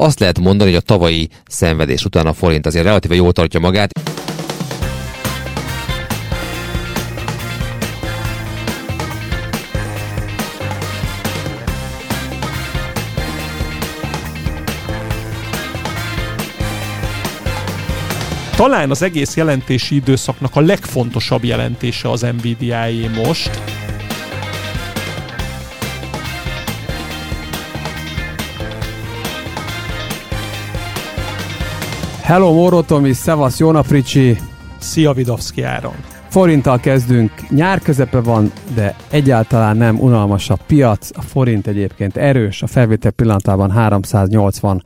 azt lehet mondani, hogy a tavalyi szenvedés után a forint azért relatíve jól tartja magát. talán az egész jelentési időszaknak a legfontosabb jelentése az NVIDIA-é most. Hello Moro Tomi, szevasz, jó nap Ricsi! Szia Vidovszki Áron! Forinttal kezdünk, nyár közepe van, de egyáltalán nem unalmas a piac. A forint egyébként erős, a felvétel pillanatában 386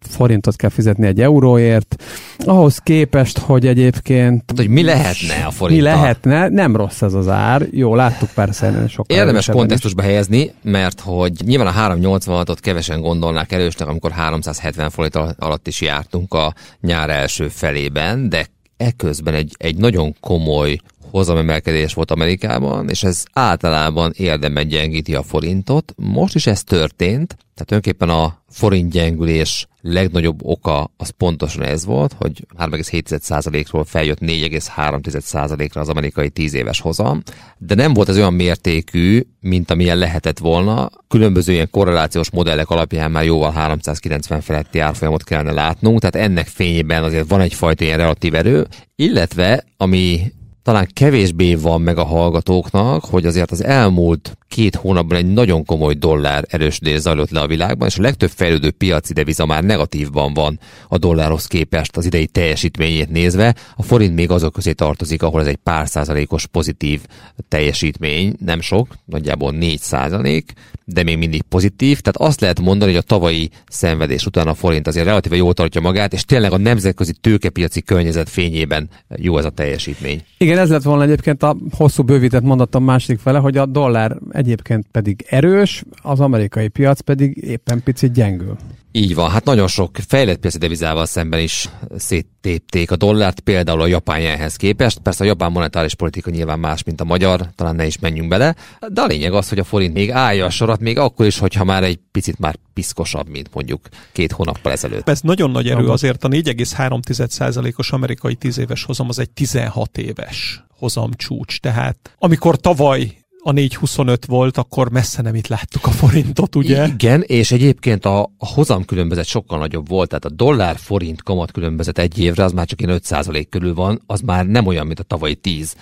forintot kell fizetni egy euróért. Ahhoz képest, hogy egyébként... Hát, hogy mi lehetne a forinttal? Mi lehetne, nem rossz ez az ár. Jó, láttuk persze sokkal Érdemes kontextusba is. helyezni, mert hogy nyilván a 386-ot kevesen gondolnák erősnek, amikor 370 forint alatt is jártunk a nyár első felében, de eközben egy, egy nagyon komoly hozamemelkedés volt Amerikában, és ez általában érdemben gyengíti a forintot. Most is ez történt, tehát önképpen a forint gyengülés legnagyobb oka az pontosan ez volt, hogy 3,7%-ról feljött 4,3%-ra az amerikai 10 éves hozam, de nem volt ez olyan mértékű, mint amilyen lehetett volna. Különböző ilyen korrelációs modellek alapján már jóval 390 feletti árfolyamot kellene látnunk, tehát ennek fényében azért van egyfajta ilyen relatív erő, illetve ami talán kevésbé van meg a hallgatóknak, hogy azért az elmúlt két hónapban egy nagyon komoly dollár erősödés zajlott le a világban, és a legtöbb fejlődő piaci deviza már negatívban van a dollárhoz képest az idei teljesítményét nézve. A forint még azok közé tartozik, ahol ez egy pár százalékos pozitív teljesítmény, nem sok, nagyjából 4 százalék, de még mindig pozitív. Tehát azt lehet mondani, hogy a tavalyi szenvedés után a forint azért relatíve jól tartja magát, és tényleg a nemzetközi tőkepiaci környezet fényében jó ez a teljesítmény. Igen, ez lett volna egyébként a hosszú bővített mondatom másik fele, hogy a dollár egyébként pedig erős, az amerikai piac pedig éppen picit gyengül. Így van, hát nagyon sok fejlett piaci devizával szemben is széttépték a dollárt, például a japán jenhez képest. Persze a japán monetáris politika nyilván más, mint a magyar, talán ne is menjünk bele, de a lényeg az, hogy a forint még állja a sorat, még akkor is, hogyha már egy picit már piszkosabb, mint mondjuk két hónappal ezelőtt. Ez nagyon nagy erő, azért a 4,3%-os amerikai 10 éves hozam az egy 16 éves hozamcsúcs. Tehát amikor tavaly a 4.25 volt, akkor messze nem itt láttuk a forintot, ugye? Igen, és egyébként a, hozam különbözet sokkal nagyobb volt, tehát a dollár-forint kamat különbözet egy évre, az már csak ilyen 5% körül van, az már nem olyan, mint a tavalyi 10.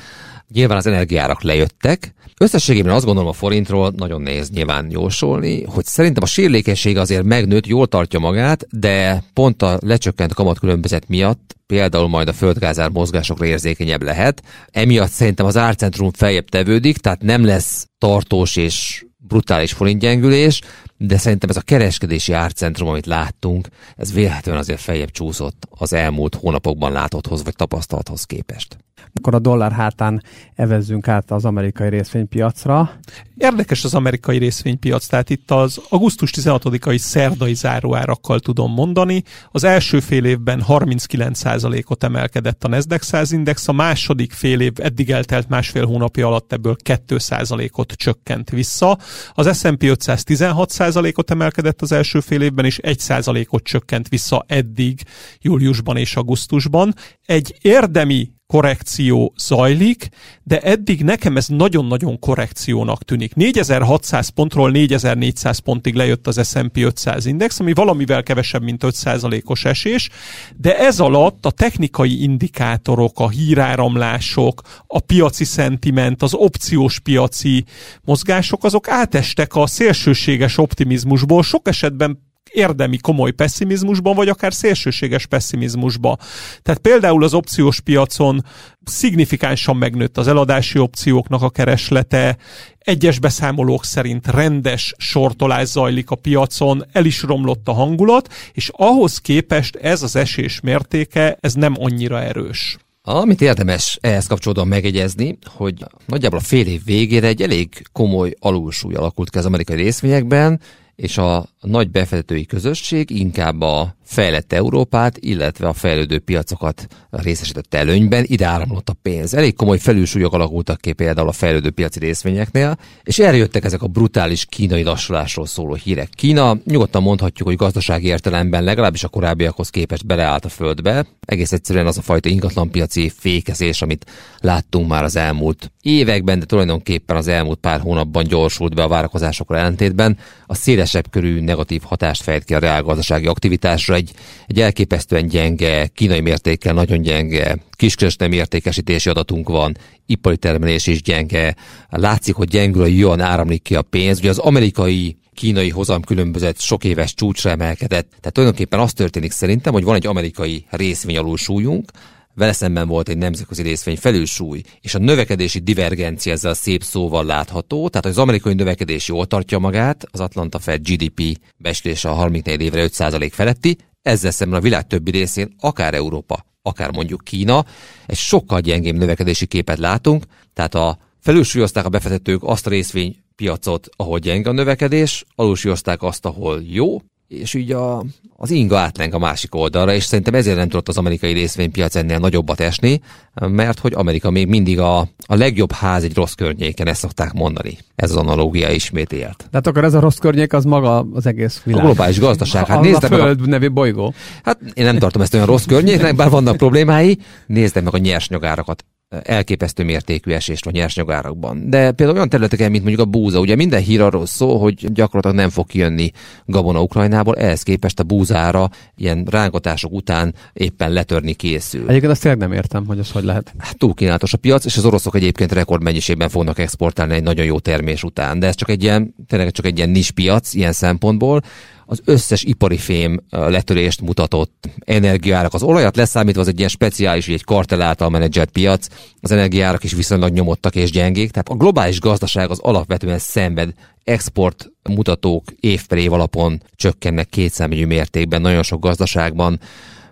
Nyilván az energiárak lejöttek. Összességében azt gondolom a forintról nagyon nehéz nyilván jósolni, hogy szerintem a sérülékenység azért megnőtt, jól tartja magát, de pont a lecsökkent kamatkülönbözet miatt például majd a földgázár mozgásokra érzékenyebb lehet. Emiatt szerintem az árcentrum feljebb tevődik, tehát nem lesz tartós és brutális forintgyengülés, de szerintem ez a kereskedési árcentrum, amit láttunk, ez véletlenül azért feljebb csúszott az elmúlt hónapokban látotthoz vagy tapasztalathoz képest akkor a dollár hátán evezzünk át az amerikai részvénypiacra. Érdekes az amerikai részvénypiac, tehát itt az augusztus 16-ai szerdai záróárakkal tudom mondani. Az első fél évben 39%-ot emelkedett a Nasdaq 100 index, a második fél év eddig eltelt másfél hónapja alatt ebből 2%-ot csökkent vissza. Az S&P 500 16%-ot emelkedett az első fél évben, és 1%-ot csökkent vissza eddig júliusban és augusztusban. Egy érdemi korrekció zajlik, de eddig nekem ez nagyon-nagyon korrekciónak tűnik. 4600 pontról 4400 pontig lejött az S&P 500 index, ami valamivel kevesebb, mint 5%-os esés, de ez alatt a technikai indikátorok, a híráramlások, a piaci szentiment, az opciós piaci mozgások, azok átestek a szélsőséges optimizmusból, sok esetben érdemi komoly pessimizmusban, vagy akár szélsőséges pessimizmusba. Tehát például az opciós piacon szignifikánsan megnőtt az eladási opcióknak a kereslete, egyes beszámolók szerint rendes sortolás zajlik a piacon, el is romlott a hangulat, és ahhoz képest ez az esés mértéke, ez nem annyira erős. Amit érdemes ehhez kapcsolódóan megegyezni, hogy nagyjából a fél év végére egy elég komoly alulsúly alakult ki az amerikai részvényekben, és a nagy befektetői közösség inkább a fejlett Európát, illetve a fejlődő piacokat részesített előnyben, ide áramlott a pénz. Elég komoly felülsúlyok alakultak ki például a fejlődő piaci részvényeknél, és erre jöttek ezek a brutális kínai lassulásról szóló hírek. Kína nyugodtan mondhatjuk, hogy gazdasági értelemben legalábbis a korábbiakhoz képest beleállt a földbe. Egész egyszerűen az a fajta ingatlanpiaci fékezés, amit láttunk már az elmúlt években, de tulajdonképpen az elmúlt pár hónapban gyorsult be a várakozásokra ellentétben, a szélesebb körű negatív hatást fejt ki a reálgazdasági aktivitásra. Egy, egy elképesztően gyenge, kínai mértékkel nagyon gyenge, kiskereskedelmi értékesítési adatunk van, ipari termelés is gyenge, látszik, hogy gyengül a yuan áramlik ki a pénz. Ugye az amerikai kínai hozam különbözet sok éves csúcsra emelkedett. Tehát tulajdonképpen az történik szerintem, hogy van egy amerikai részvény alulsúlyunk, vele szemben volt egy nemzetközi részvény felülsúly, és a növekedési divergencia ezzel szép szóval látható, tehát az amerikai növekedés jól tartja magát, az Atlanta Fed GDP beslése a 34 évre 5% feletti, ezzel szemben a világ többi részén, akár Európa, akár mondjuk Kína, egy sokkal gyengébb növekedési képet látunk, tehát a felülsúlyozták a befektetők azt a részvénypiacot, ahol gyenge a növekedés, alulsúlyozták azt, ahol jó, és így a, az inga átleng a másik oldalra, és szerintem ezért nem tudott az amerikai részvénypiac ennél nagyobbat esni, mert hogy Amerika még mindig a, a legjobb ház egy rossz környéken, ezt szokták mondani. Ez az analógia ismét élt. De hát akkor ez a rossz környék az maga az egész világ. A globális gazdaság. Hát a, nézd a Föld a... nevű bolygó. Hát én nem tartom ezt olyan rossz környéknek, bár vannak problémái. Nézd meg a nyersanyagárakat elképesztő mértékű esést van nyersanyagárakban. De például olyan területeken, mint mondjuk a búza, ugye minden hír arról szól, hogy gyakorlatilag nem fog kijönni gabona Ukrajnából, ehhez képest a búzára ilyen rángatások után éppen letörni készül. Egyébként azt tényleg nem értem, hogy az hogy lehet. Hát túl kínálatos a piac, és az oroszok egyébként rekordmennyiségben fognak exportálni egy nagyon jó termés után. De ez csak egy ilyen, tényleg csak egy ilyen nis piac ilyen szempontból az összes ipari fém letörést mutatott energiárak. Az olajat leszámítva az egy ilyen speciális, egy kartel által menedzselt piac, az energiárak is viszonylag nyomottak és gyengék, tehát a globális gazdaság az alapvetően szenved export mutatók év per év alapon csökkennek kétszámjegyű mértékben nagyon sok gazdaságban.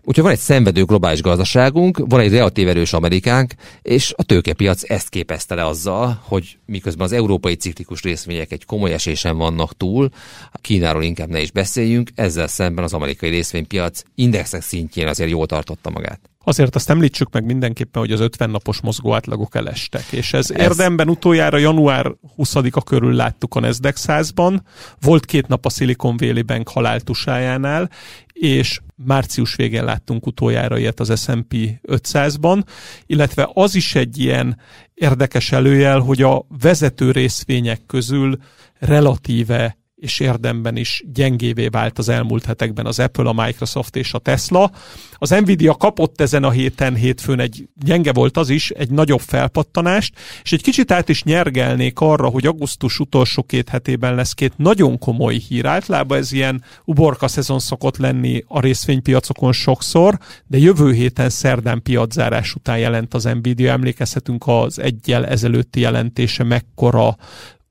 Úgyhogy van egy szenvedő globális gazdaságunk, van egy relatív erős Amerikánk, és a tőkepiac ezt képezte le azzal, hogy miközben az európai ciklikus részvények egy komoly esésen vannak túl, Kínáról inkább ne is beszéljünk, ezzel szemben az amerikai részvénypiac indexek szintjén azért jól tartotta magát. Azért azt említsük meg mindenképpen, hogy az 50 napos mozgó átlagok elestek, és ez, ez... érdemben utoljára január 20-a körül láttuk a Nasdaq 100-ban, volt két nap a Silicon Valley Bank haláltusájánál, és március végén láttunk utoljára ilyet az S&P 500-ban, illetve az is egy ilyen érdekes előjel, hogy a vezető részvények közül relatíve és érdemben is gyengévé vált az elmúlt hetekben az Apple, a Microsoft és a Tesla. Az Nvidia kapott ezen a héten, hétfőn egy, gyenge volt az is, egy nagyobb felpattanást, és egy kicsit át is nyergelnék arra, hogy augusztus utolsó két hetében lesz két nagyon komoly hír. Általában ez ilyen uborka szezon szokott lenni a részvénypiacokon sokszor, de jövő héten szerdán piaczárás után jelent az Nvidia. Emlékezhetünk az egyel ezelőtti jelentése mekkora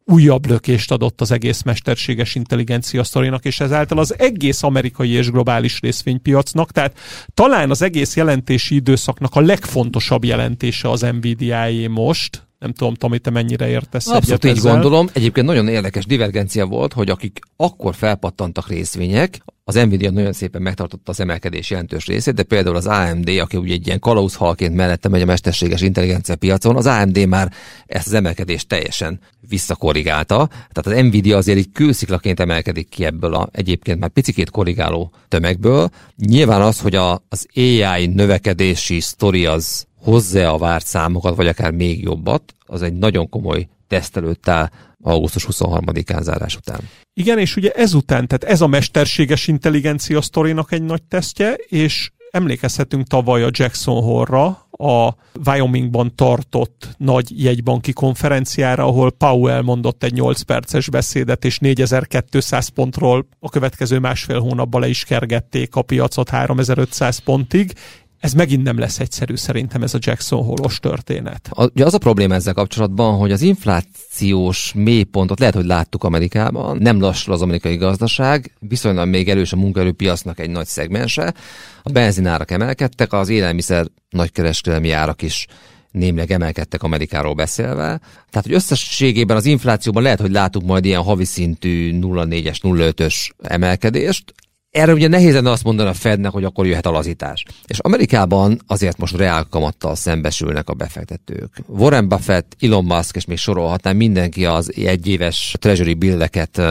újabb lökést adott az egész mesterséges intelligencia sztorinak, és ezáltal az egész amerikai és globális részvénypiacnak, tehát talán az egész jelentési időszaknak a legfontosabb jelentése az Nvidia-é most, nem tudom, Tomi, te mennyire értesz Abszolút így ezzel. gondolom. Egyébként nagyon érdekes divergencia volt, hogy akik akkor felpattantak részvények, az Nvidia nagyon szépen megtartotta az emelkedés jelentős részét, de például az AMD, aki ugye egy ilyen kalauzhalként mellette megy a mesterséges intelligencia piacon, az AMD már ezt az emelkedést teljesen visszakorrigálta. Tehát az Nvidia azért így külsziklaként emelkedik ki ebből a egyébként már picikét korrigáló tömegből. Nyilván az, hogy a, az AI növekedési sztori az hozzá a várt számokat, vagy akár még jobbat, az egy nagyon komoly teszt előtt áll augusztus 23-án zárás után. Igen, és ugye ezután, tehát ez a mesterséges intelligencia sztorinak egy nagy tesztje, és emlékezhetünk tavaly a Jackson Hole-ra, a Wyomingban tartott nagy jegybanki konferenciára, ahol Powell mondott egy 8 perces beszédet, és 4200 pontról a következő másfél hónapban le is kergették a piacot 3500 pontig, ez megint nem lesz egyszerű szerintem ez a Jackson Hole-os történet. A, ugye az a probléma ezzel kapcsolatban, hogy az inflációs mélypontot lehet, hogy láttuk Amerikában, nem lassul az amerikai gazdaság, viszonylag még erős a munkaerőpiacnak egy nagy szegmense, a benzinárak emelkedtek, az élelmiszer nagykereskedelmi árak is némleg emelkedtek Amerikáról beszélve. Tehát, hogy összességében az inflációban lehet, hogy látunk majd ilyen havi szintű 0,4-es, 0,5-ös emelkedést, erre ugye nehéz lenne azt mondani a Fednek, hogy akkor jöhet a lazítás. És Amerikában azért most reál kamattal szembesülnek a befektetők. Warren Buffett, Elon Musk, és még sorolhatnám, mindenki az egyéves treasury billeket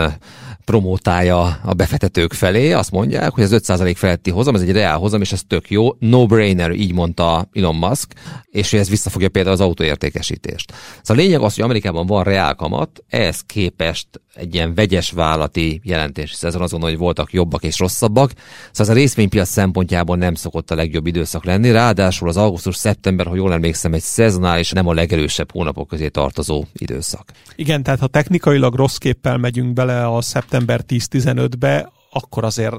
promótálja a befektetők felé, azt mondják, hogy az 5% feletti hozam, ez egy reál hozam, és ez tök jó. No-brainer, így mondta Elon Musk, és hogy ez visszafogja például az autóértékesítést. Szóval a lényeg az, hogy Amerikában van reál kamat, ehhez képest egy ilyen vegyes vállalati jelentés szezon azon, hogy voltak jobbak és rosszabbak. Szóval ez a részvénypiac szempontjából nem szokott a legjobb időszak lenni, ráadásul az augusztus-szeptember, ha jól emlékszem, egy szezonális, nem a legerősebb hónapok közé tartozó időszak. Igen, tehát ha technikailag rossz képpel megyünk bele a szeptember 10-15-be, akkor azért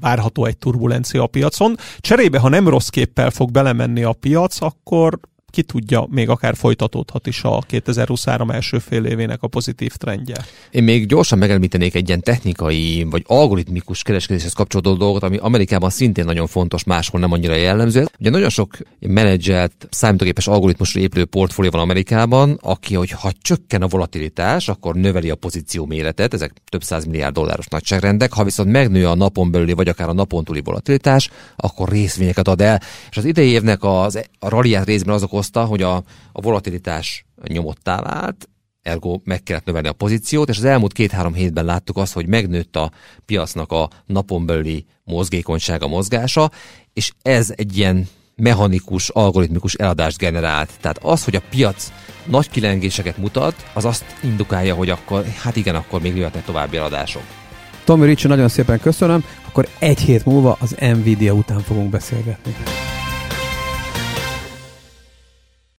várható egy turbulencia a piacon. Cserébe, ha nem rossz képpel fog belemenni a piac, akkor ki tudja, még akár folytatódhat is a 2023 első fél évének a pozitív trendje. Én még gyorsan megemlítenék egy ilyen technikai vagy algoritmikus kereskedéshez kapcsolódó dolgot, ami Amerikában szintén nagyon fontos, máshol nem annyira jellemző. Ugye nagyon sok menedzselt, számítógépes algoritmusra épülő portfólió van Amerikában, aki, hogy ha csökken a volatilitás, akkor növeli a pozíció méretet, ezek több száz milliárd dolláros nagyságrendek, ha viszont megnő a napon belüli vagy akár a napon túli volatilitás, akkor részvényeket ad el. És az idei évnek az, a ralliát részben azok okozta, hogy a, a volatilitás nyomottá vált, ergo meg kellett növelni a pozíciót, és az elmúlt két-három hétben láttuk azt, hogy megnőtt a piacnak a napon belüli mozgékonysága, mozgása, és ez egy ilyen mechanikus, algoritmikus eladást generált. Tehát az, hogy a piac nagy kilengéseket mutat, az azt indukálja, hogy akkor, hát igen, akkor még jöhetnek további eladások. Tomi Ricsi, nagyon szépen köszönöm, akkor egy hét múlva az Nvidia után fogunk beszélgetni.